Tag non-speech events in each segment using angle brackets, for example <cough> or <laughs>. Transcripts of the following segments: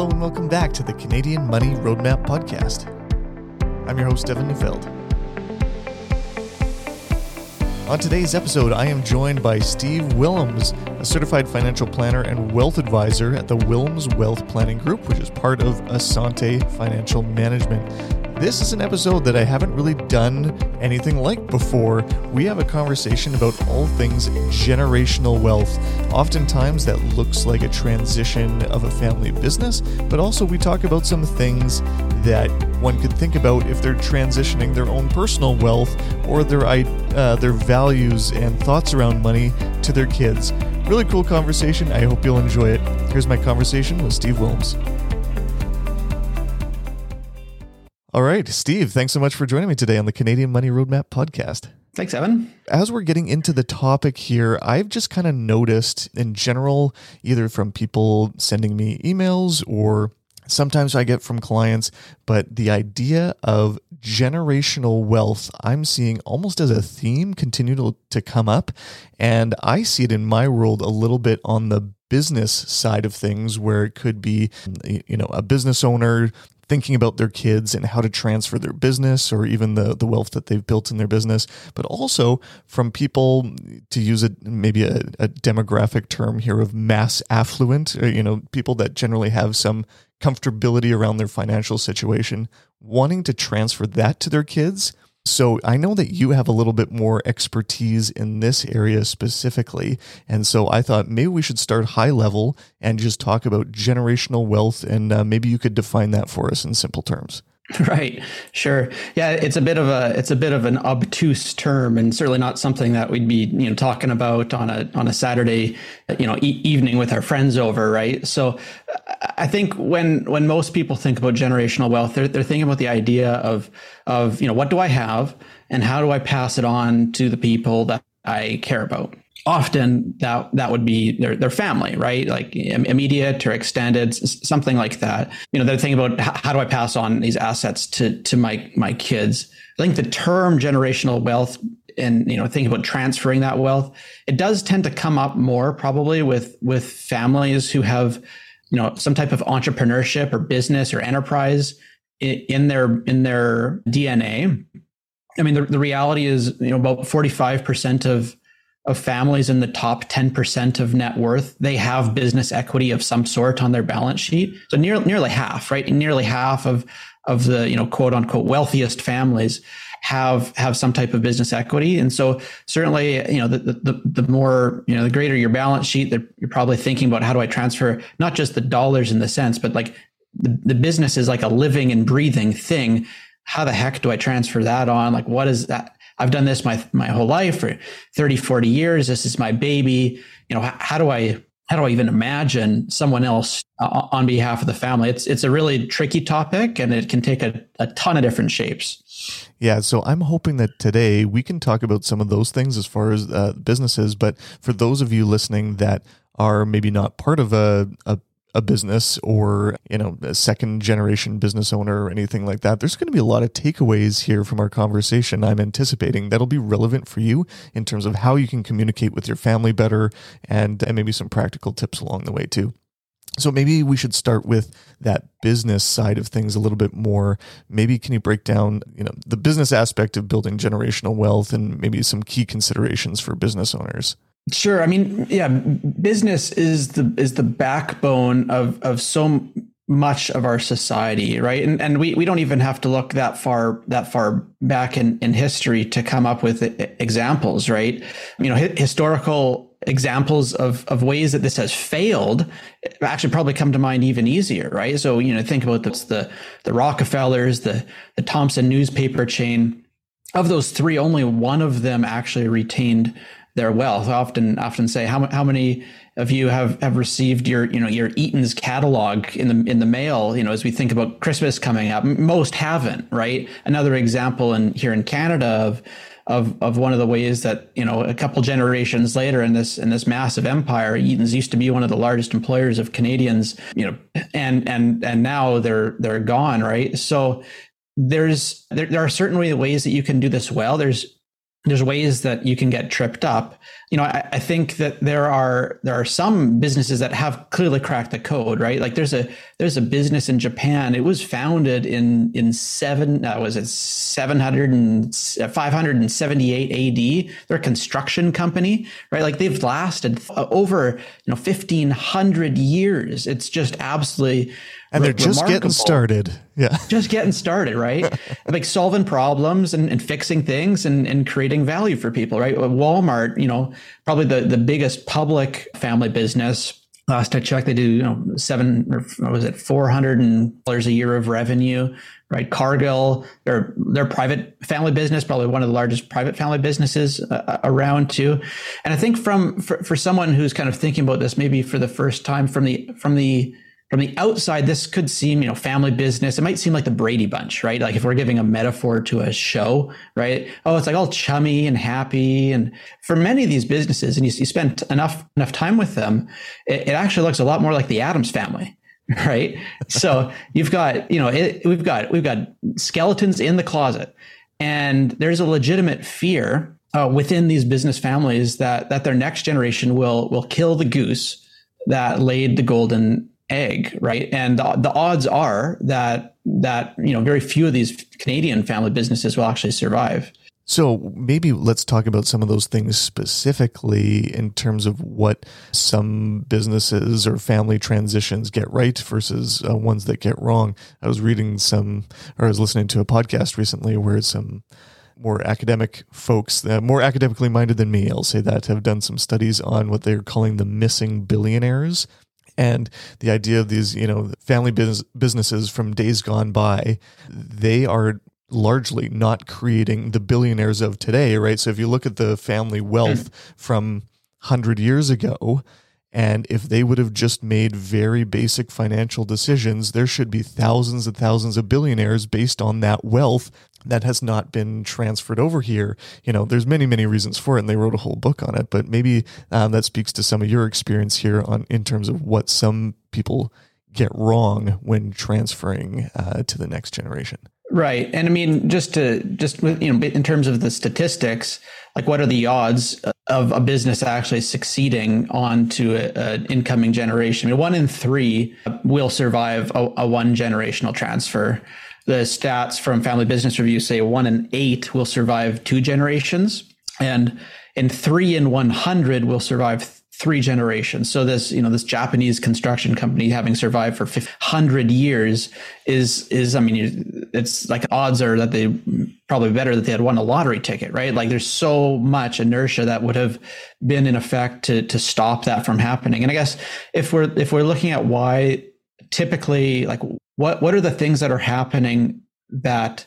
Hello and welcome back to the Canadian Money Roadmap Podcast. I'm your host, Evan Neufeld. On today's episode, I am joined by Steve Willems, a certified financial planner and wealth advisor at the Willems Wealth Planning Group, which is part of Assante Financial Management. This is an episode that I haven't really done anything like before. We have a conversation about all things generational wealth. Oftentimes, that looks like a transition of a family business, but also we talk about some things that one could think about if they're transitioning their own personal wealth or their uh, their values and thoughts around money to their kids. Really cool conversation. I hope you'll enjoy it. Here's my conversation with Steve Willems. All right, Steve, thanks so much for joining me today on the Canadian Money Roadmap podcast. Thanks, Evan. As we're getting into the topic here, I've just kind of noticed in general, either from people sending me emails or sometimes I get from clients, but the idea of generational wealth, I'm seeing almost as a theme continue to, to come up. And I see it in my world a little bit on the business side of things where it could be you know a business owner thinking about their kids and how to transfer their business or even the, the wealth that they've built in their business, but also from people to use a maybe a, a demographic term here of mass affluent, or, uh, you know, people that generally have some comfortability around their financial situation, wanting to transfer that to their kids so I know that you have a little bit more expertise in this area specifically. And so I thought maybe we should start high level and just talk about generational wealth. And uh, maybe you could define that for us in simple terms. <laughs> Right. Sure. Yeah, it's a bit of a it's a bit of an obtuse term, and certainly not something that we'd be you know talking about on a on a Saturday you know e- evening with our friends over. Right. So, I think when when most people think about generational wealth, they're they're thinking about the idea of of you know what do I have and how do I pass it on to the people that I care about often that that would be their their family, right? Like immediate or extended, something like that. You know, they're thinking about how, do I pass on these assets to to my my kids. I think the term generational wealth and you know think about transferring that wealth it does tend to come up more probably with with families who have you know some type of entrepreneurship or business or enterprise in, in their in their dna i mean the, the reality is you know about 45% of of families in the top 10% of net worth, they have business equity of some sort on their balance sheet. So near, nearly half, right? Nearly half of, of the, you know, quote unquote wealthiest families have, have some type of business equity. And so certainly, you know, the, the, the more, you know, the greater your balance sheet, you're probably thinking about how do I transfer not just the dollars in the sense, but like the, the business is like a living and breathing thing. How the heck do I transfer that on? Like, what is that? I've done this my my whole life for 30, 40 years. This is my baby. You know, how, how do I how do I even imagine someone else uh, on behalf of the family? It's it's a really tricky topic, and it can take a, a ton of different shapes. Yeah, so I'm hoping that today we can talk about some of those things as far as uh, businesses. But for those of you listening that are maybe not part of a, a a business or you know a second generation business owner or anything like that there's going to be a lot of takeaways here from our conversation i'm anticipating that'll be relevant for you in terms of how you can communicate with your family better and, and maybe some practical tips along the way too so maybe we should start with that business side of things a little bit more. Maybe can you break down, you know, the business aspect of building generational wealth and maybe some key considerations for business owners? Sure. I mean, yeah, business is the is the backbone of of so much of our society, right? And and we we don't even have to look that far that far back in in history to come up with uh, examples, right? You know, historical examples of of ways that this has failed uh, actually probably come to mind even easier, right? So, you know, think about this the the Rockefellers, the the Thomson newspaper chain. Of those three, only one of them actually retained their wealth. I often often say how how many of you have have received your you know your Eaton's catalog in the in the mail. You know, as we think about Christmas coming up, most haven't. Right. Another example in here in Canada of of of one of the ways that you know a couple generations later in this in this massive empire, Eaton's used to be one of the largest employers of Canadians. You know, and and and now they're they're gone. Right. So there's there, there are certainly ways that you can do this well. There's there's ways that you can get tripped up. You know, I, I, think that there are there are some businesses that have clearly cracked the code, right? Like there's a there's a business in Japan. It was founded in in seven uh, was it 700 and 578 AD. They're a construction company, right? Like they've lasted over you know 1500 years. It's just absolutely and they're just getting started. Yeah. <laughs> Just getting started, right? like solving problems and, and fixing things and, and creating value for people, right? Walmart, you know, probably the, the biggest public family business. Last I checked, they do, you know, seven or was it four hundred dollars a year of revenue, right? Cargill, their their private family business, probably one of the largest private family businesses uh, around too. And I think from for, for someone who's kind of thinking about this, maybe for the first time from the from the from the outside, this could seem, you know, family business. It might seem like the Brady Bunch, right? Like if we're giving a metaphor to a show, right? Oh, it's like all chummy and happy. And for many of these businesses, and you, you spend enough enough time with them, it, it actually looks a lot more like the Addams family, <laughs> right? so you've got, you know, it, we've got we've got skeletons in the closet, and there's a legitimate fear uh, within these business families that that their next generation will will kill the goose that laid the golden egg, right? And the, the odds are that that you know very few of these Canadian family businesses will actually survive. So maybe let's talk about some of those things specifically in terms of what some businesses or family transitions get right versus uh, ones that get wrong. I was reading some, or I was listening to a podcast recently where some more academic folks, uh, more academically minded than me, I'll say that, have done some studies on what they're calling the missing billionaires and the idea of these you know family business, businesses from days gone by they are largely not creating the billionaires of today right so if you look at the family wealth mm. from 100 years ago and if they would have just made very basic financial decisions, there should be thousands and thousands of billionaires based on that wealth that has not been transferred over here. You know, there's many, many reasons for it, and they wrote a whole book on it. But maybe um, that speaks to some of your experience here on in terms of what some people get wrong when transferring uh, to the next generation. Right, and I mean, just to just you know, in terms of the statistics, like what are the odds of a business actually succeeding onto an incoming generation? I mean, one in three will survive a, a one generational transfer. The stats from Family Business Review say one in eight will survive two generations, and in three in 100 will survive three generations. So this, you know, this Japanese construction company having survived for 100 years is, is, I mean, it's like odds are that they probably better that they had won a lottery ticket, right? Like there's so much inertia that would have been in effect to, to stop that from happening. And I guess if we're, if we're looking at why typically like what, what are the things that are happening that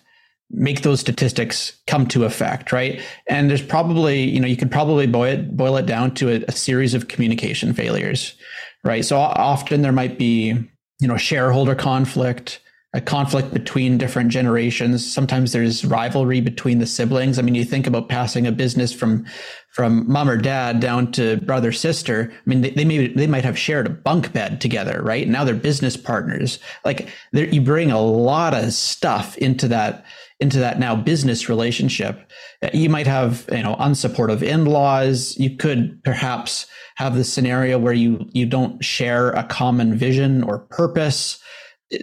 make those statistics come to effect, right? And there's probably, you know, you could probably boil it, boil it down to a, a series of communication failures, right? So often there might be, you know, shareholder conflict, a conflict between different generations. Sometimes there's rivalry between the siblings. I mean, you think about passing a business from from mom or dad down to brother sister. I mean, they, they may they might have shared a bunk bed together, right? Now they're business partners. Like you bring a lot of stuff into that into that now business relationship. You might have, you know, unsupportive in-laws. You could perhaps have the scenario where you you don't share a common vision or purpose.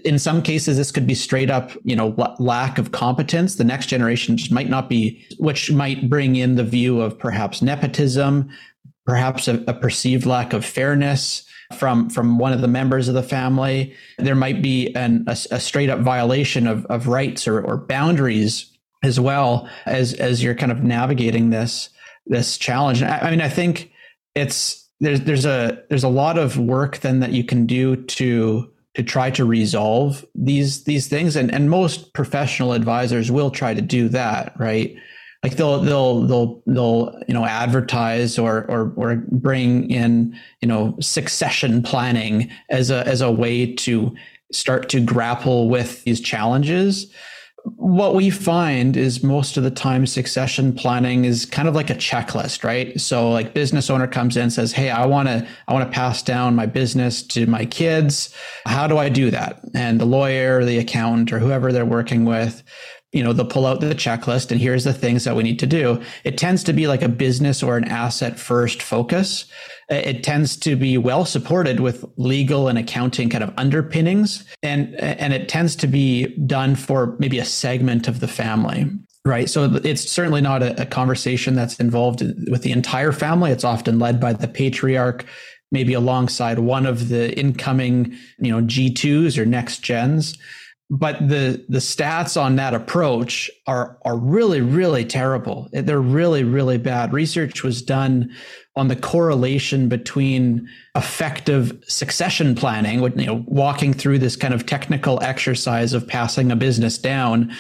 In some cases, this could be straight up, you know, lack of competence. The next generation just might not be, which might bring in the view of perhaps nepotism, perhaps a, a perceived lack of fairness from from one of the members of the family. There might be an, a, a straight up violation of, of rights or, or boundaries as well as as you're kind of navigating this this challenge. I, I mean, I think it's there's there's a there's a lot of work then that you can do to to try to resolve these these things and and most professional advisors will try to do that right like they'll they'll they'll they'll you know advertise or or or bring in you know succession planning as a as a way to start to grapple with these challenges. What we find is most of the time succession planning is kind of like a checklist right? So like business owner comes in says hey i want to i want to pass down my business to my kids. How do i do that? And the lawyer the accountant or whoever they're working with you know they'll pull out the checklist and here's the things that we need to do. It tends to be like a business or an asset first focus. Uh, it tends to be well supported with legal and accounting kind of underpinnings and and it tends to be done for maybe a segment of the family right? So it's certainly not a, a conversation that's involved with the entire family. It's often led by the patriarch maybe alongside one of the incoming you know g2s or next gens but the the stats on that approach are are really really terrible. They're really really bad. Research was done on the correlation between effective succession planning you know walking through this kind of technical exercise of passing a business down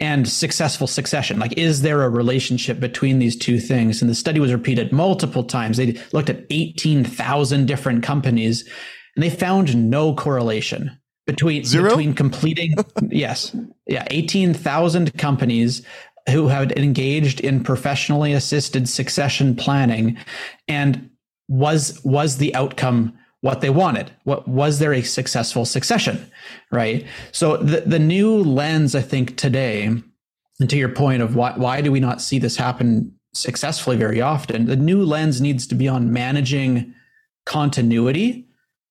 and successful succession. Like is there a relationship between these two things? And the study was repeated multiple times. They looked at 18,000 different companies and they found no correlation between Zero? between completing <laughs> yes yeah 18,000 companies who had engaged in professionally assisted succession planning and was was the outcome what they wanted what was there a successful succession right so the the new lens i think today and to your point of why why do we not see this happen successfully very often the new lens needs to be on managing continuity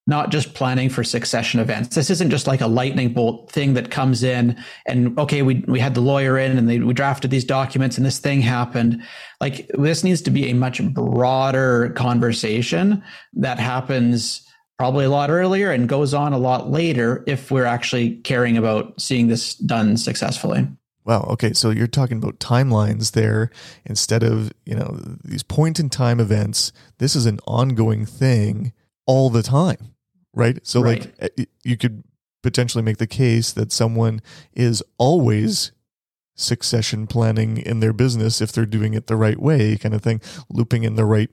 not just planning for succession events. This isn't just like a lightning bolt thing that comes in and okay, we we had the lawyer in and they, we drafted these documents and this thing happened. Like this needs to be a much broader conversation that happens probably a lot earlier and goes on a lot later if we're actually caring about seeing this done successfully. Wow. Okay. So you're talking about timelines there instead of, you know, these point in time events. This is an ongoing thing all the time right? So Right. like uh, you could potentially make the case that someone is always succession planning in their business if they're doing it the right way, kind of thing, looping in the right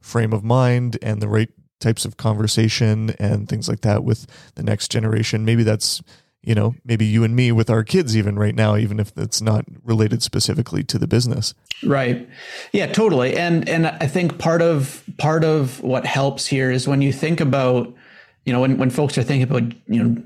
frame of mind and the right types of conversation and things like that with the next generation. Maybe that's you know, maybe you and me with our kids even right now, even if it's not related specifically to the business. Right. Yeah, totally. And and I think part of part of what helps here is when you think about you know when, when folks are thinking about you know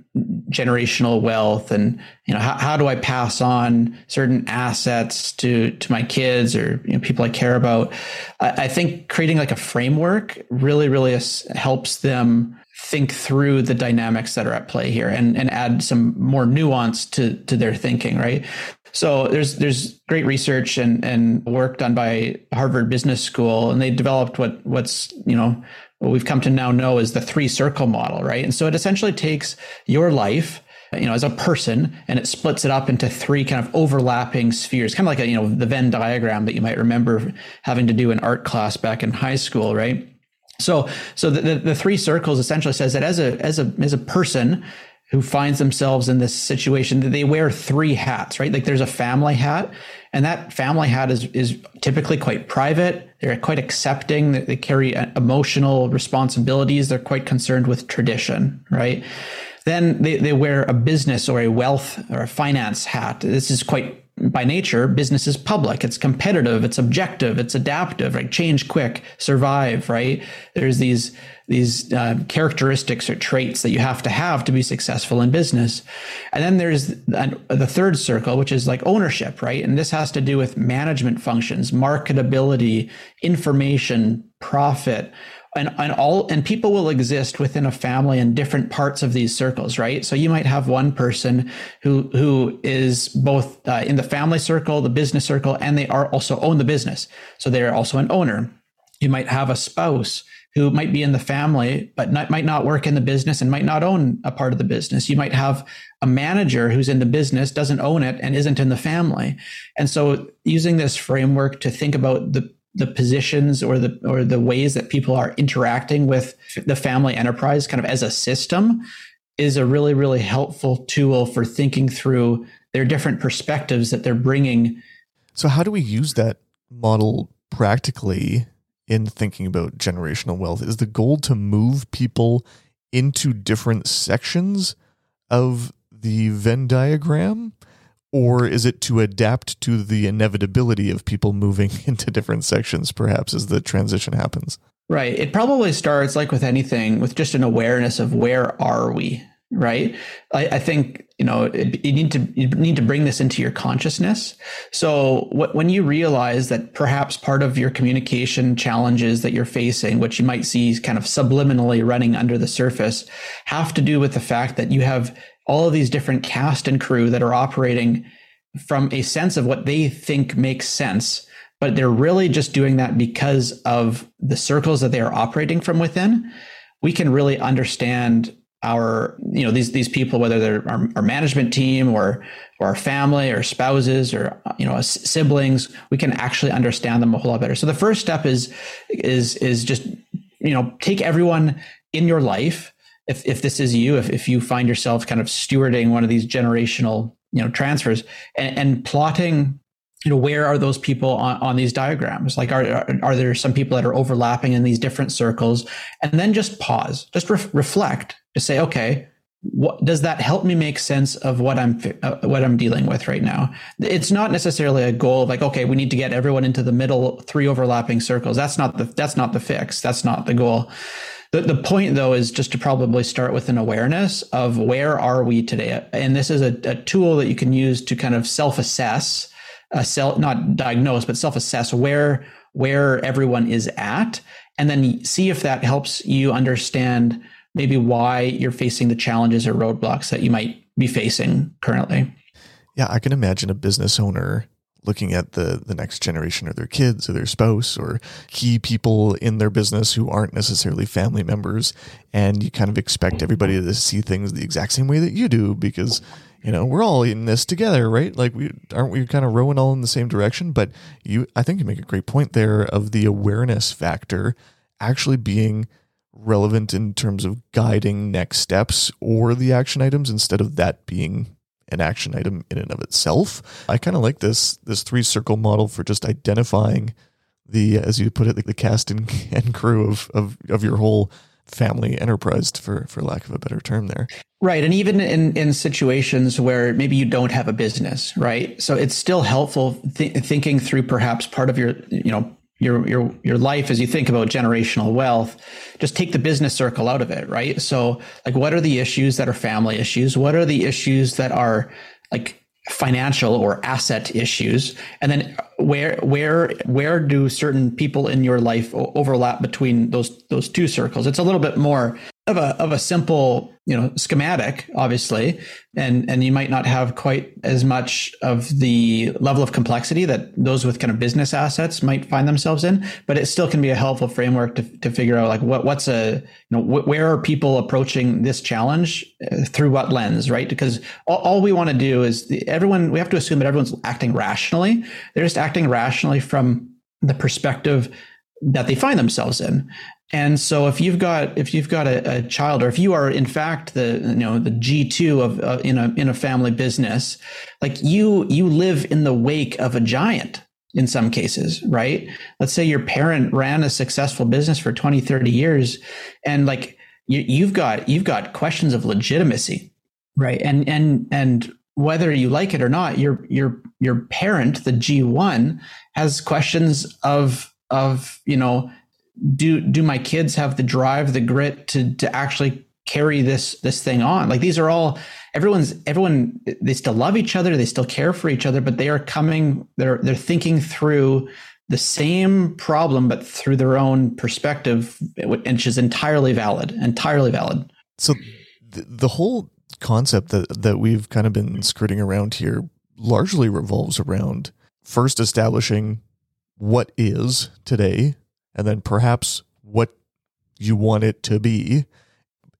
generational wealth and you know how, how do i pass on certain assets to to my kids or you know, people i care about? I, I think creating like a framework really really helps them think through the dynamics that are at play here and and add some more nuance to to their thinking right so there's there's great research and and work done by Harvard Business School, and they developed what what's you know what we've come to now know is the three circle model, right? And so it essentially takes your life you know as a person and it splits it up into three kind of overlapping spheres kind of like a you know the venn diagram that you might remember having to do in art class back in high school right so so the, the, the three circles essentially says that as a as a as a person who finds themselves in this situation that they wear three hats right? Like there's a family hat and that family hat is is typically quite private. They're quite accepting. They, they carry uh, emotional responsibilities. They're quite concerned with tradition right? Then they, they wear a business or a wealth or a finance hat. This is quite by nature, business is public. It's competitive. It's objective. It's adaptive. Right? Change quick. Survive. Right? There's these these uh, characteristics or traits that you have to have to be successful in business. And then there's the third circle, which is like ownership. Right? And this has to do with management functions, marketability, information, profit and, and all and people will exist within a family in different parts of these circles right? So you might have one person who who is both uh, in the family circle the business circle and they are also own the business. So they're also an owner. You might have a spouse who might be in the family but not, might not work in the business and might not own a part of the business. You might have a manager who's in the business doesn't own it and isn't in the family. And so using this framework to think about the the positions or the or the ways that people are interacting with the family enterprise kind of as a system is a really really helpful tool for thinking through their different perspectives that they're bringing So how do we use that model practically in thinking about generational wealth? Is the goal to move people into different sections of the Venn diagram? Or is it to adapt to the inevitability of people moving <laughs> into different sections, perhaps, as the transition happens? right it probably starts like with anything with just an awareness of where are we right? I, I think you know you need to you need to bring this into your consciousness. So when you realize that perhaps part of your communication challenges that you're facing, which you might see kind of subliminally running under the surface, have to do with the fact that you have all of these different cast and crew that are operating from a sense of what they think makes sense but they're really just doing that because of the circles that they are operating from within. We can really understand our you know these these people whether they're our, our, management team or or our family or spouses or you know siblings we can actually understand them a whole lot better. So the first step is is is just you know take everyone in your life if if this is you if, if you find yourself kind of stewarding one of these generational you know transfers and, and plotting you know where are those people on, on these diagrams? Like are, are, are there some people that are overlapping in these different circles? And then just pause just re- reflect to say okay what does that help me make sense of what i'm uh, what i'm dealing with right now? It's not necessarily a goal like okay we need to get everyone into the middle three overlapping circles. That's not the that's not the fix. That's not the goal the, the point though is just to probably start with an awareness of where are we today? And this is a, a tool that you can use to kind of self-assess uh, self not diagnose but self-assess where where everyone is at and then see if that helps you understand maybe why you're facing the challenges or roadblocks that you might be facing currently. Yeah i can imagine a business owner looking at the the next generation or their kids or their spouse or key people in their business who aren't necessarily family members and you kind of expect everybody to see things the exact same way that you do because you know, we're all in this together, right? Like we aren't we kind of rowing all in the same direction? But you I think you make a great point there of the awareness factor actually being relevant in terms of guiding next steps or the action items instead of that being an action item in and of itself. I kind of like this this three circle model for just identifying the as you put it like the cast and, <laughs> and crew of, of of your whole family enterprise for for lack of a better term there right and even in in situations where maybe you don't have a business right so it's still helpful th- thinking through perhaps part of your you know your your your life as you think about generational wealth just take the business circle out of it right? So like what are the issues that are family issues? What are the issues that are like financial or asset issues? And then where where where do certain people in your life overlap between those those two circles? It's a little bit more of a of a simple you know schematic obviously and and you might not have quite as much of the level of complexity that those with kind of business assets might find themselves in but it still can be a helpful framework to, to figure out like what what's a you know wh- where are people approaching this challenge uh, through what lens right? Because all, all we want to do is the, everyone we have to assume that everyone's acting rationally. They're just acting rationally from the perspective that they find themselves in and so if you've got if you've got a, a, child, or if you are in fact the you know the G two of uh, in a in a family business, like you you live in the wake of a giant in some cases, right? Let's say your parent ran a successful business for 20, 30 years, and like you, you've got you've got questions of legitimacy, right? And and and whether you like it or not, your your your parent, the G one, has questions of of you know do do my kids have the drive the grit to to actually carry this this thing on? Like these are all everyone's everyone they still love each other they still care for each other but they are coming they're they're thinking through the same problem but through their own perspective which is entirely valid entirely valid. So the, whole concept that that we've kind of been skirting around here largely revolves around first establishing what is today and then perhaps what you want it to be.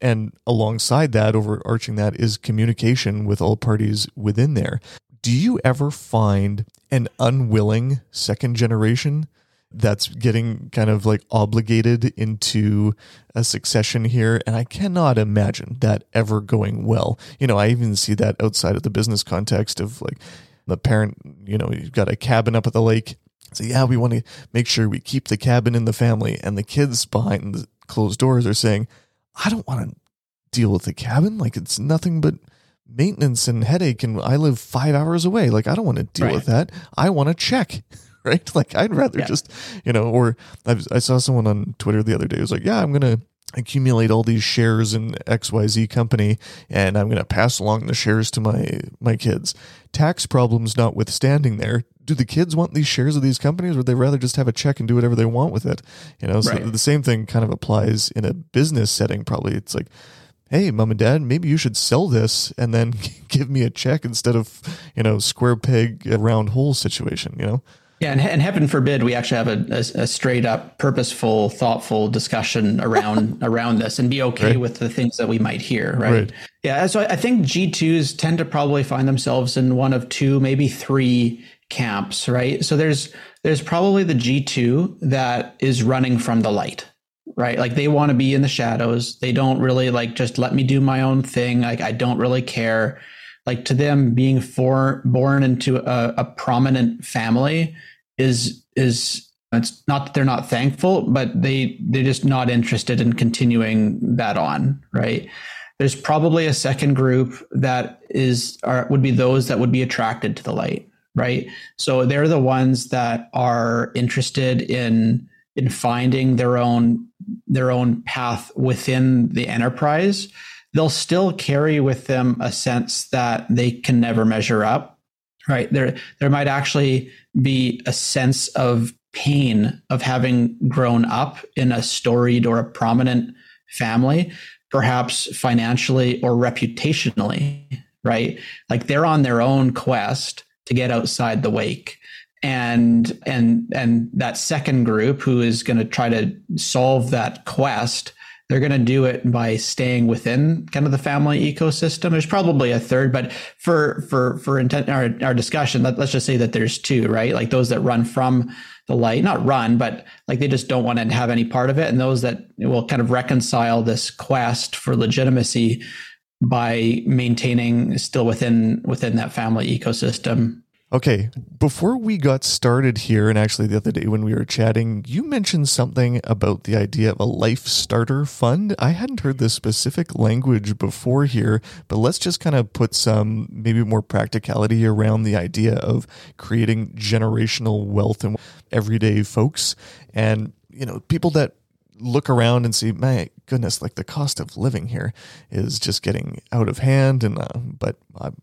And alongside that, overarching that, is communication with all parties within there. Do you ever find an unwilling second generation that's getting kind of like obligated into a succession here? And I cannot imagine that ever going well. You know, I even see that outside of the business context of like the parent, you know, you've got a cabin up at the lake so yeah, we want to make sure we keep the cabin in the family. And the kids behind the closed doors are saying, I don't want to deal with the cabin. Like it's nothing but maintenance and headache. And I live five hours away. Like I don't want to deal right. with that. I want to check. <laughs> Right. Like I'd rather yeah. just, you know, or I, I saw someone on Twitter the other day was like, yeah, I'm going to accumulate all these shares in XYZ company and I'm going to pass along the shares to my my kids. Tax problems notwithstanding there, do the kids want these shares of these companies or would they rather just have a check and do whatever they want with it? You know, so right. the same thing kind of applies in a business setting probably. It's like hey, mom and dad, maybe you should sell this and then <laughs> give me a check instead of, you know, square peg, round hole situation, you know? Yeah, and, and heaven forbid we actually have a, a, a straight up, purposeful, thoughtful discussion around <laughs> around this, and be okay right. with the things that we might hear. Right? right? Yeah. So I think G twos tend to probably find themselves in one of two, maybe three camps. Right. So there's there's probably the G two that is running from the light. Right. Like they want to be in the shadows. They don't really like just let me do my own thing. Like I don't really care. Like to them, being for, born into a, a prominent family is is it's not that they're not thankful, but they they're just not interested in continuing that on, right? There's probably a second group that is are would be those that would be attracted to the light, right? So they're the ones that are interested in in finding their own their own path within the enterprise. They'll still carry with them a sense that they can never measure up, right? There there might actually be a sense of pain of having grown up in a storied or a prominent family, perhaps financially or reputationally, right? Like they're on their own quest to get outside the wake. And and and that second group who is going to try to solve that quest they're going to do it by staying within kind of the family ecosystem. There's probably a third, but for for for intent our, our discussion, let, us just say that there's two, right? Like those that run from the light, not run, but like they just don't want to have any part of it, and those that will kind of reconcile this quest for legitimacy by maintaining still within within that family ecosystem Okay, before we got started here, and actually the other day when we were chatting, you mentioned something about the idea of a life starter fund. I hadn't heard this specific language before here, but let's just kind of put some maybe more practicality around the idea of creating generational wealth in everyday folks and, you know, people that look around and see, my goodness, like the cost of living here is just getting out of hand. And uh, but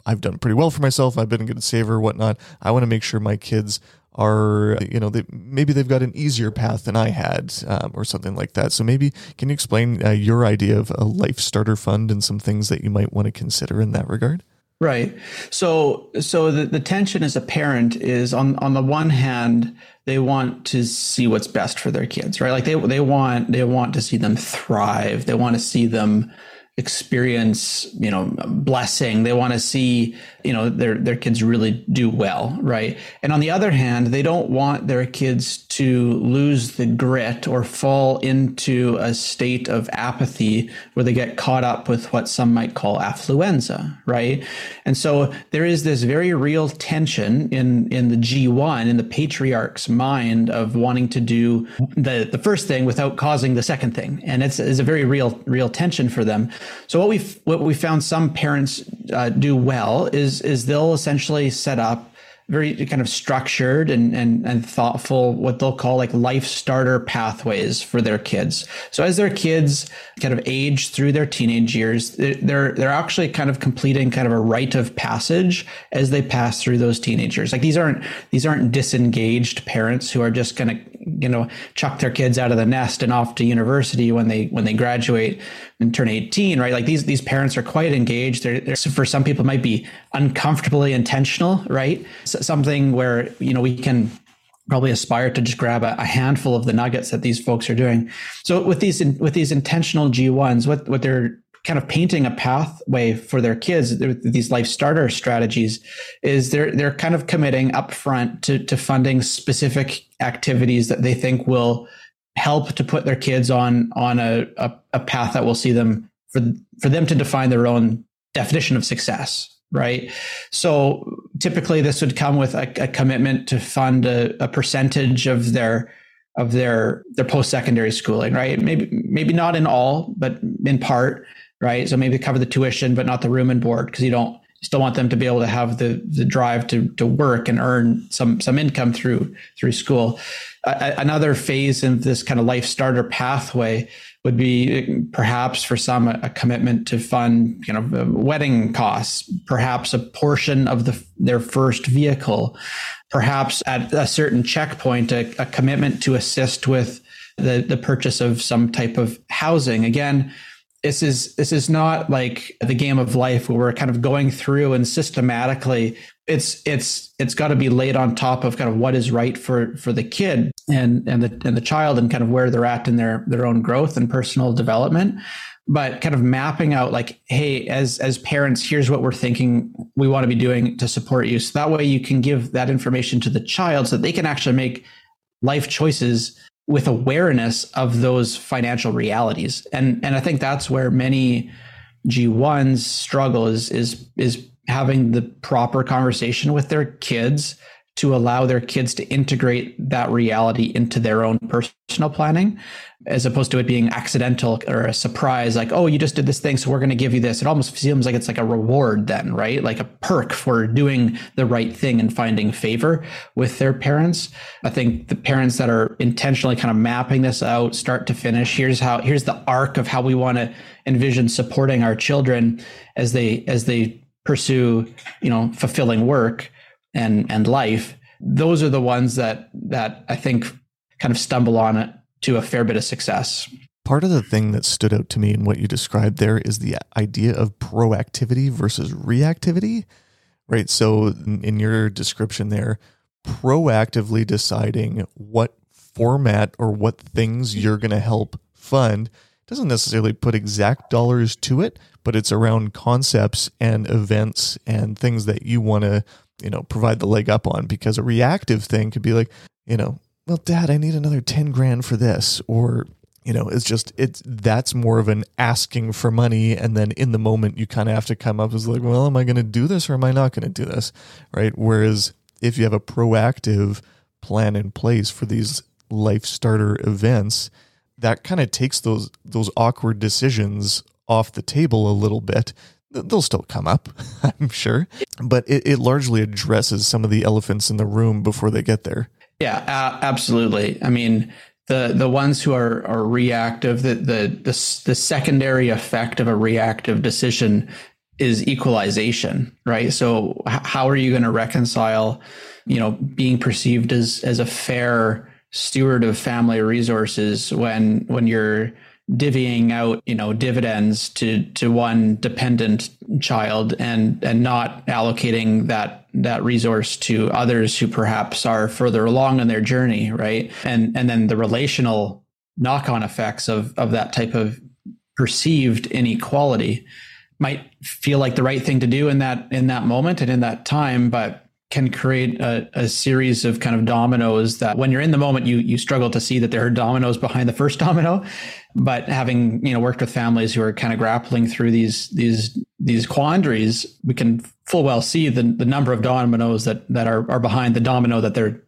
I've done pretty well for myself. I've been a good saver, whatnot. I want to make sure my kids are you know they, maybe they've got an easier path than I had um, or something like that. So maybe can you explain uh, your idea of a life starter fund and some things that you might want to consider in that regard? Right. So so the, the tension as a parent is on on the one hand they want to see what's best for their kids, right? Like they they want they want to see them thrive. They want to see them experience you know blessing they want to see you know their their kids really do well right? And on the other hand they don't want their kids to lose the grit or fall into a state of apathy where they get caught up with what some might call affluenza right? And so there is this very real tension in in the G1 in the patriarch's mind of wanting to do the the first thing without causing the second thing. And it's, it's a very real real tension for them. So what we what we found some parents uh, do well is is they'll essentially set up very kind of structured and, and, and thoughtful, what they'll call like life starter pathways for their kids. So as their kids kind of age through their teenage years, they're, they're actually kind of completing kind of a rite of passage as they pass through those teenagers. Like these aren't, these aren't disengaged parents who are just going to, you know, chuck their kids out of the nest and off to university when they, when they graduate and turn 18, right? Like these, these parents are quite engaged. They're, they're for some people might be uncomfortably intentional, right? So something where, you know, we can probably aspire to just grab a, a, handful of the nuggets that these folks are doing. So with these, with these intentional G1s, what, what they're kind of painting a pathway for their kids, these life starter strategies is they're, they're kind of committing upfront to, to funding specific activities that they think will help to put their kids on on a, a, a path that will see them for for them to define their own definition of success right? So typically this would come with a, a commitment to fund a, a, percentage of their of their their post-secondary schooling right? Maybe maybe not in all but in part right so maybe cover the tuition but not the room and board because you don't still want them to be able to have the the drive to to work and earn some some income through through school. Uh, another phase in this kind of life starter pathway would be perhaps for some a, commitment to fund you know wedding costs, perhaps a portion of the their first vehicle, perhaps at a certain checkpoint a, a commitment to assist with the the purchase of some type of housing. Again this is this is not like the game of life where we're kind of going through and systematically it's it's it's got to be laid on top of kind of what is right for for the kid and and the and the child and kind of where they're at in their their own growth and personal development. But kind of mapping out like hey as as parents here's what we're thinking we want to be doing to support you. So that way you can give that information to the child so that they can actually make life choices with awareness of those financial realities. And and I think that's where many G1s struggle is is is having the proper conversation with their kids to allow their kids to integrate that reality into their own personal planning as opposed to it being accidental or a surprise like oh you just did this thing so we're going to give you this. It almost seems like it's like a reward then right? Like a perk for doing the right thing and finding favor with their parents. I think the parents that are intentionally kind of mapping this out start to finish here's how here's the arc of how we want to envision supporting our children as they as they pursue you know fulfilling work and and life those are the ones that that i think kind of stumble on it to a fair bit of success. Part of the thing that stood out to me in what you described there is the idea of proactivity versus reactivity, right? So, in your description there, proactively deciding what format or what things you're going to help fund doesn't necessarily put exact dollars to it, but it's around concepts and events and things that you want to, you know, provide the leg up on because a reactive thing could be like, you know, well, dad, I need another 10 grand for this. Or, you know, it's just, it's, that's more of an asking for money. And then in the moment, you kind of have to come up as like, well, am I going to do this or am I not going to do this? Right. Whereas if you have a proactive plan in place for these life starter events, that kind of takes those, those awkward decisions off the table a little bit they'll still come up, <laughs> I'm sure. But it, it, largely addresses some of the elephants in the room before they get there. Yeah, absolutely. I mean, the the ones who are are reactive, the, the the the secondary effect of a reactive decision is equalization, right? So how are you going to reconcile, you know, being perceived as as a fair steward of family resources when when you're divvying out you know dividends to to one dependent child and and not allocating that that resource to others who perhaps are further along in their journey right? And and then the relational knock-on effects of of that type of perceived inequality might feel like the right thing to do in that in that moment and in that time but can create a, a, series of kind of dominoes that when you're in the moment you you struggle to see that there are dominoes behind the first <laughs> domino. But having you know worked with families who are kind of grappling through these these these quandaries we can full well see the, the number of dominoes that that are, are behind the domino that they're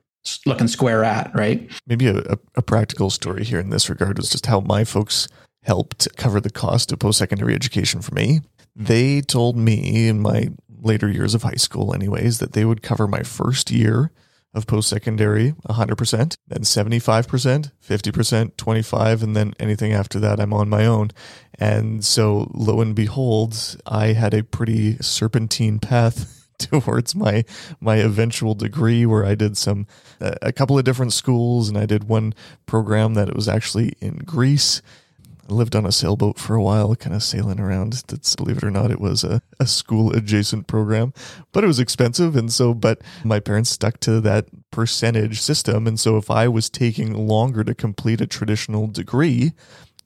looking square at right? Maybe a, a practical story here in this regard was just how my folks helped cover the cost of post-secondary education for me. They told me in my later years of high school, anyways, that they would cover my first year of post secondary 100%, then 75%, 50%, 25 and then anything after that I'm on my own. And so lo and behold, I had a pretty serpentine path <laughs> towards my my eventual degree where I did some uh, a couple of different schools and I did one program that it was actually in Greece I lived on a sailboat for a while, kind of sailing around. That's believe it or not, it was a, a school adjacent program, but it was expensive. And so, but my parents stuck to that percentage system. And so if I was taking longer to complete a traditional degree,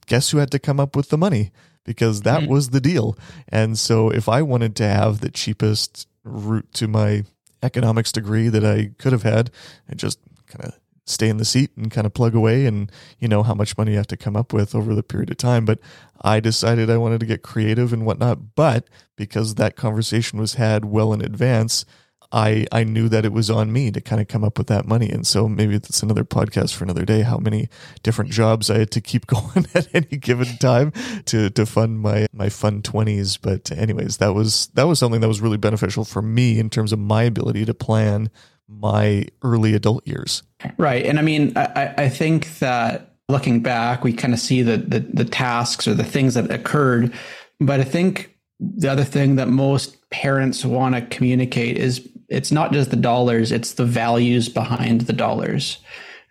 guess who had to come up with the money? Because that mm-hmm. was the deal. And so if I wanted to have the cheapest route to my economics degree that I could have had, I just kind of stay in the seat and kind of plug away and you know how much money you have to come up with over the period of time but i decided i wanted to get creative and whatnot but because that conversation was had well in advance I I knew that it was on me to kind of come up with that money. And so maybe that's another podcast for another day. How many different jobs I had to keep <laughs> going at any given time to to fund my my fun twenties. But anyways, that was that was something that was really beneficial for me in terms of my ability to plan my early adult years. Right, and I mean, I I think that looking back, we kind of see the, the the tasks or the things that occurred, but I think the other thing that most parents want to communicate is it's not just the dollars, it's the values behind the dollars,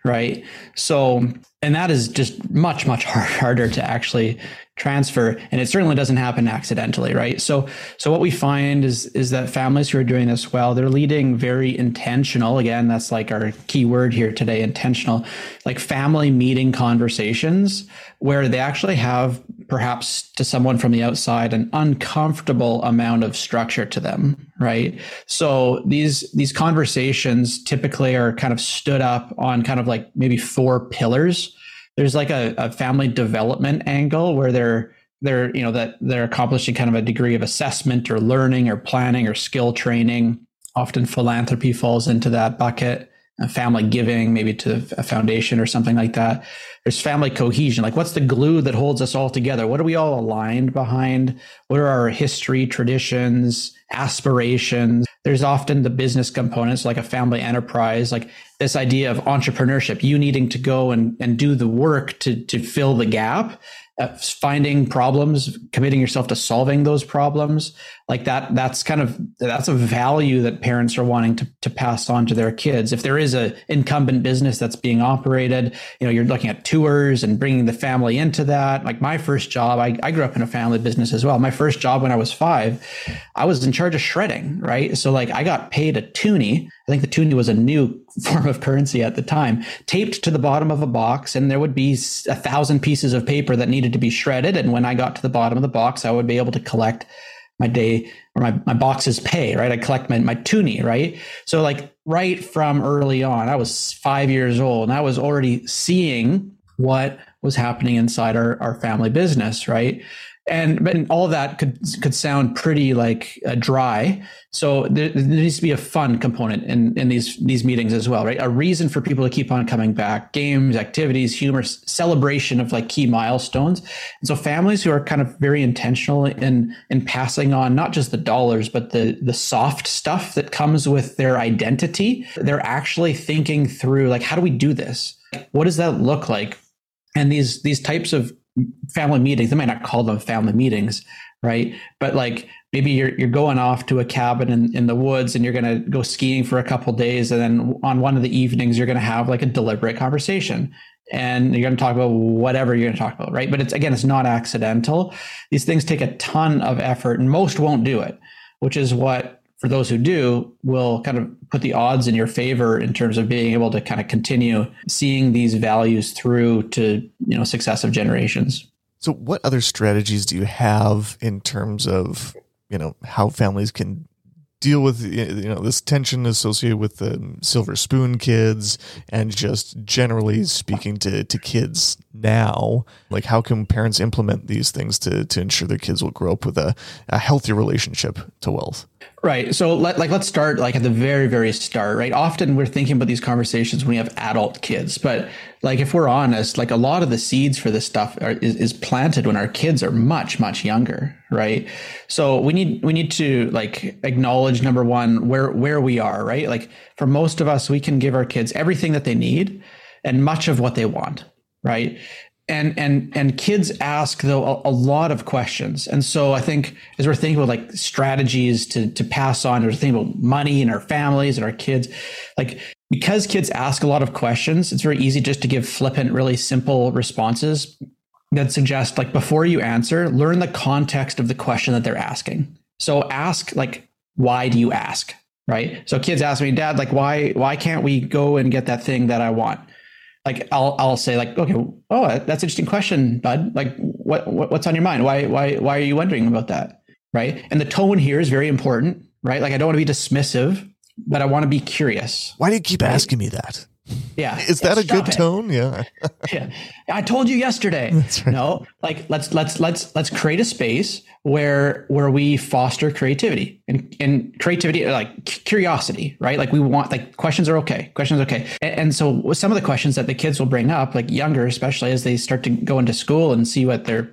right? So, and that is just much, much harder to actually transfer and it certainly doesn't happen accidentally right? So so what we find is is that families who are doing this well they're leading very intentional again that's like our key word here today intentional like family meeting conversations where they actually have perhaps to someone from the outside an uncomfortable amount of structure to them right? So these these conversations typically are kind of stood up on kind of like maybe four pillars there's like a, a family development angle where they're they're you know that they're accomplishing kind of a degree of assessment or learning or planning or skill training. Often philanthropy falls into that bucket. Family giving maybe to a foundation or something like that. There's family cohesion. Like what's the glue that holds us all together? What are we all aligned behind? What are our history traditions aspirations there's often the business components like a family enterprise like this idea of entrepreneurship you needing to go and, and do the work to, to fill the gap Uh, finding problems committing yourself to solving those problems like that that's kind of that's a value that parents are wanting to, to pass on to their kids. If there is a incumbent business that's being operated you know you're looking at tours and bringing the family into that. Like my first job I, I grew up in a family business as well. My first job when i was five i was in charge of shredding right? So like i got paid a toonie i think the toonie was a new <laughs> form of currency at the time taped to the bottom of a box and there would be a thousand pieces of paper that needed to be shredded and when i got to the bottom of the box i would be able to collect my day or my, my boxes pay, right? I collect my, my toonie, right? So like right from early on, I was five years old and I was already seeing what was happening inside our, our family business, right? And but all that could could sound pretty like uh, dry. So there, there, needs to be a fun component in in these these meetings as well, right? A reason for people to keep on coming back, games, activities, humor, celebration of like key milestones. And so families who are kind of very intentional in in passing on not just the dollars, but the the soft stuff that comes with their identity. They're actually thinking through like, how do we do this? What does that look like? And these these types of family meetings. They might not call them family meetings, right? But like maybe you're you're going off to a cabin in, in the woods and you're gonna go skiing for a couple days, and then on one of the evenings you're gonna have like a deliberate conversation. And you're going to talk about whatever you're going to talk about, right? But it's again, it's not accidental. These things take a ton of effort, and most won't do it, which is what for those who do, will kind of put the odds in your favor in terms of being able to kind of continue seeing these values through to you know successive generations. So, what other strategies do you have in terms of you know how families can deal with you know this tension associated with the silver spoon kids and just generally speaking to to kids now like how can parents implement these things to to ensure their kids will grow up with a, a healthy relationship to wealth Right. So let, like let's start like at the very very start, right? Often we're thinking about these conversations when we have adult kids, but like if we're honest, like a lot of the seeds for this stuff are, is, is planted when our kids are much much younger, right? So we need we need to like acknowledge number 1 where where we are, right? Like for most of us we can give our kids everything that they need and much of what they want, right? and and and kids ask though a, a, lot of questions. And so i think as we're thinking about like strategies to to pass on or thinking about money and our families and our kids like because kids ask a lot of questions it's very easy just to give flippant really simple responses that suggest like before you answer learn the context of the question that they're asking. So ask like why do you ask right? So kids ask me dad like why why can't we go and get that thing that i want like I'll I'll say like okay oh that's an interesting question bud. Like what, what what's on your mind? Why why why are you wondering about that? Right? And the tone here is very important right? Like I don't want to be dismissive but I want to be curious. Why do you keep right? asking me that Yeah. Is that a good it. tone? Yeah. <laughs> yeah. I told you yesterday. <laughs> Right. No, like let's let's let's let's create a space where where we foster creativity and, and creativity like curiosity, right? Like we want like questions are okay. Questions are okay. And, and so some of the questions that the kids will bring up, like younger especially as they start to go into school and see what their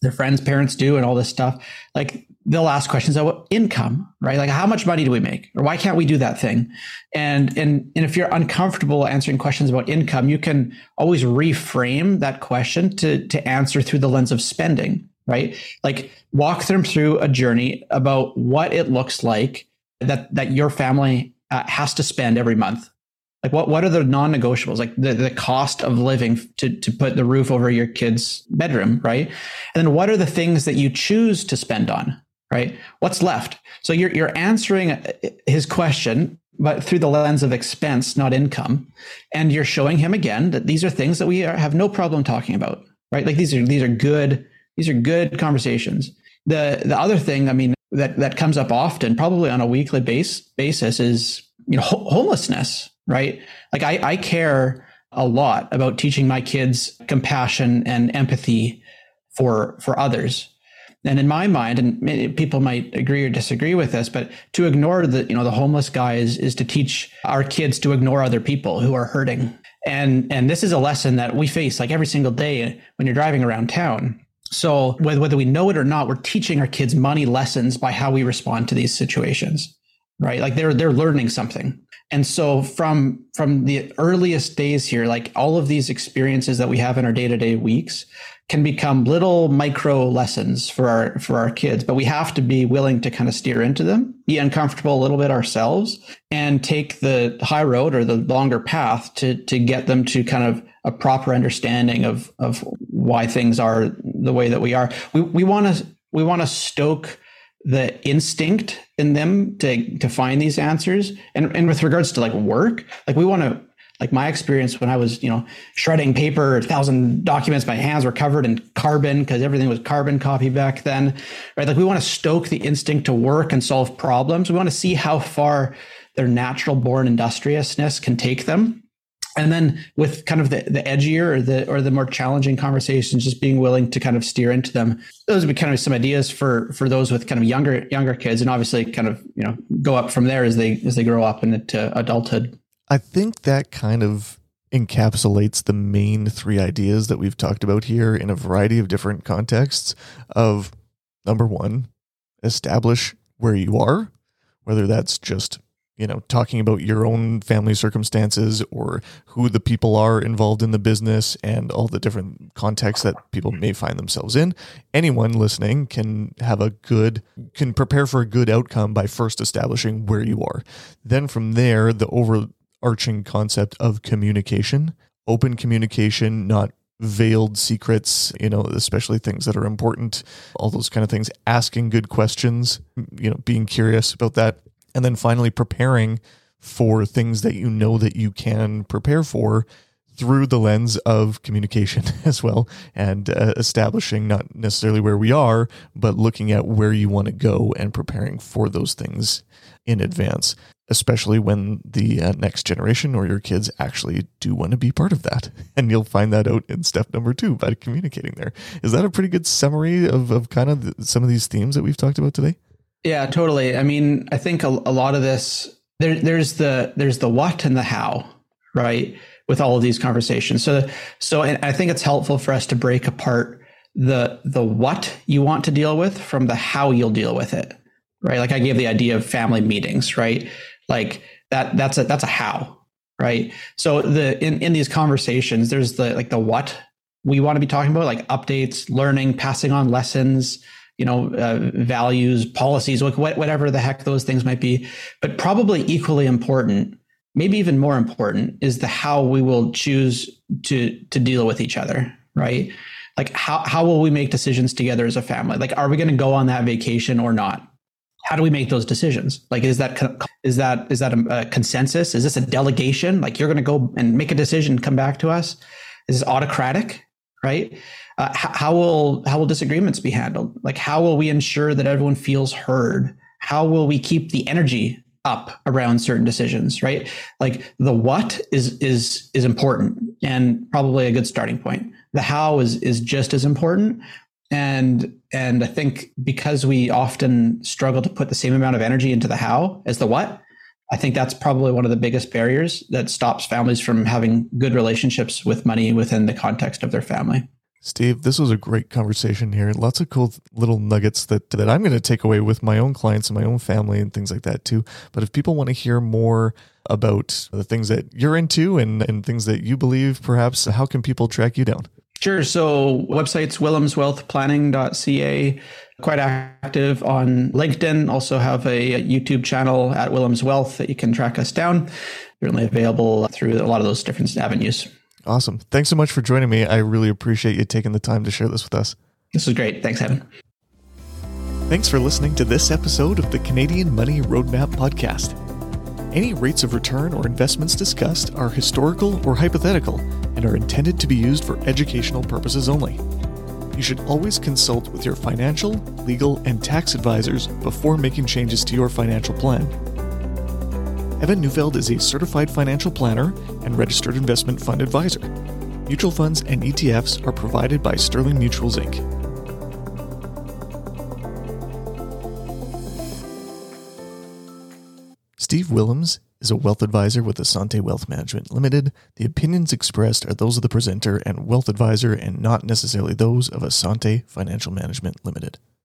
their friends' parents do and all this stuff, like they'll ask questions about income, right? Like how much money do we make? Or why can't we do that thing? And and and if you're uncomfortable answering questions about income, you can always reframe that question to to answer through the lens of spending, right? Like walk them through a journey about what it looks like that that your family uh, has to spend every month. Like what what are the non-negotiables? Like the, the cost of living to to put the roof over your kid's bedroom, right? And then what are the things that you choose to spend on? Right? What's left? So you're you're answering uh, his question, but through the lens of expense, not income, and you're showing him again that these are things that we are, have no problem talking about, right? Like these are these are good these are good conversations. The the other thing, I mean, that that comes up often, probably on a weekly base basis, is you know ho- homelessness, right? Like I I care a lot about teaching my kids compassion and empathy for for others and in my mind, and people might agree or disagree with this, but to ignore the, you know, the homeless guy is, is to teach our kids to ignore other people who are hurting. And, and this is a lesson that we face like every single day when you're driving around town. So whether we know it or not, we're teaching our kids money lessons by how we respond to these situations, right? Like they're, they're learning something. And so from, from the earliest days here, like all of these experiences that we have in our day to day weeks, can become little micro lessons for our for our kids but we have to be willing to kind of steer into them be uncomfortable a little bit ourselves and take the high road or the longer path to to get them to kind of a proper understanding of of why things are the way that we are. We we want to we want to stoke the instinct in them to to find these answers. And and with regards to like work like we want to like my experience when I was, you know, shredding paper, a thousand documents, my hands were covered in carbon because everything was carbon copy back then, right? Like we want to stoke the instinct to work and solve problems. We want to see how far their natural born industriousness can take them. And then with kind of the, the edgier or the or the more challenging conversations, just being willing to kind of steer into them. Those would be kind of some ideas for for those with kind of younger younger kids, and obviously kind of you know go up from there as they as they grow up into adulthood. I think that kind of encapsulates the main three ideas that we've talked about here in a variety of different contexts of number 1 establish where you are whether that's just you know talking about your own family circumstances or who the people are involved in the business and all the different contexts that people may find themselves in. Anyone listening can have a good can prepare for a good outcome by first establishing where you are. Then from there the over overarching concept of communication, open communication, not veiled secrets, you know, especially things that are important, all those kind of things, asking good questions, you know, being curious about that. And then finally preparing for things that you know that you can prepare for through the lens of communication <laughs> as well and uh, establishing not necessarily where we are but looking at where you want to go and preparing for those things in advance especially when the uh, next generation or your kids actually do want to be part of that. <laughs> And you'll find that out in step number two by communicating there. Is that a pretty good summary of, of kind of the, some of these themes that we've talked about today? Yeah, totally. I mean, I think a, a lot of this there, there's the there's the what and the how, right? With all of these conversations. So so I think it's helpful for us to break apart the the what you want to deal with from the how you'll deal with it right like i gave the idea of family meetings right like that that's a that's a how, right? So the in in these conversations, there's the like the what we want to be talking about, like updates, learning, passing on lessons, you know, uh, values, policies, like whatever the heck those things might be. But probably equally important, maybe even more important, is the how we will choose to to deal with each other, right? Like how how will we make decisions together as a family? Like, are we going to go on that vacation or not? How do we make those decisions like is that is that is that a, a consensus is this a delegation like you're going to go and make a decision and come back to us is this autocratic right uh, how, how will how will disagreements be handled like how will we ensure that everyone feels heard how will we keep the energy up around certain decisions, right? Like the what is is is important and probably a good starting point. The how is is just as important. And and I think because we often struggle to put the same amount of energy into the how as the what, I think that's probably one of the biggest barriers that stops families from having good relationships with money within the context of their family. Steve, this was a great conversation here. Lots of cool little nuggets that, that I'm going to take away with my own clients and my own family and things like that too. But if people want to hear more about the things that you're into and, and things that you believe, perhaps, how can people track you down? Sure. So websites willemswealthplanning.ca, quite active on LinkedIn. Also have a YouTube channel at Willems Wealth that you can track us down. Certainly available through a lot of those different avenues. Awesome. Thanks so much for joining me. I really appreciate you taking the time to share this with us. This is great. Thanks, Evan. Thanks for listening to this episode of the Canadian Money Roadmap Podcast. Any rates of return or investments discussed are historical or hypothetical and are intended to be used for educational purposes only. You should always consult with your financial, legal, and tax advisors before making changes to your financial plan. Evan Neufeld is a certified financial planner and registered investment fund advisor. Mutual funds and ETFs are provided by Sterling Mutuals Inc. Steve Willems is a wealth advisor with Assante Wealth Management Limited. The opinions expressed are those of the presenter and wealth advisor and not necessarily those of Assante Financial Management Limited.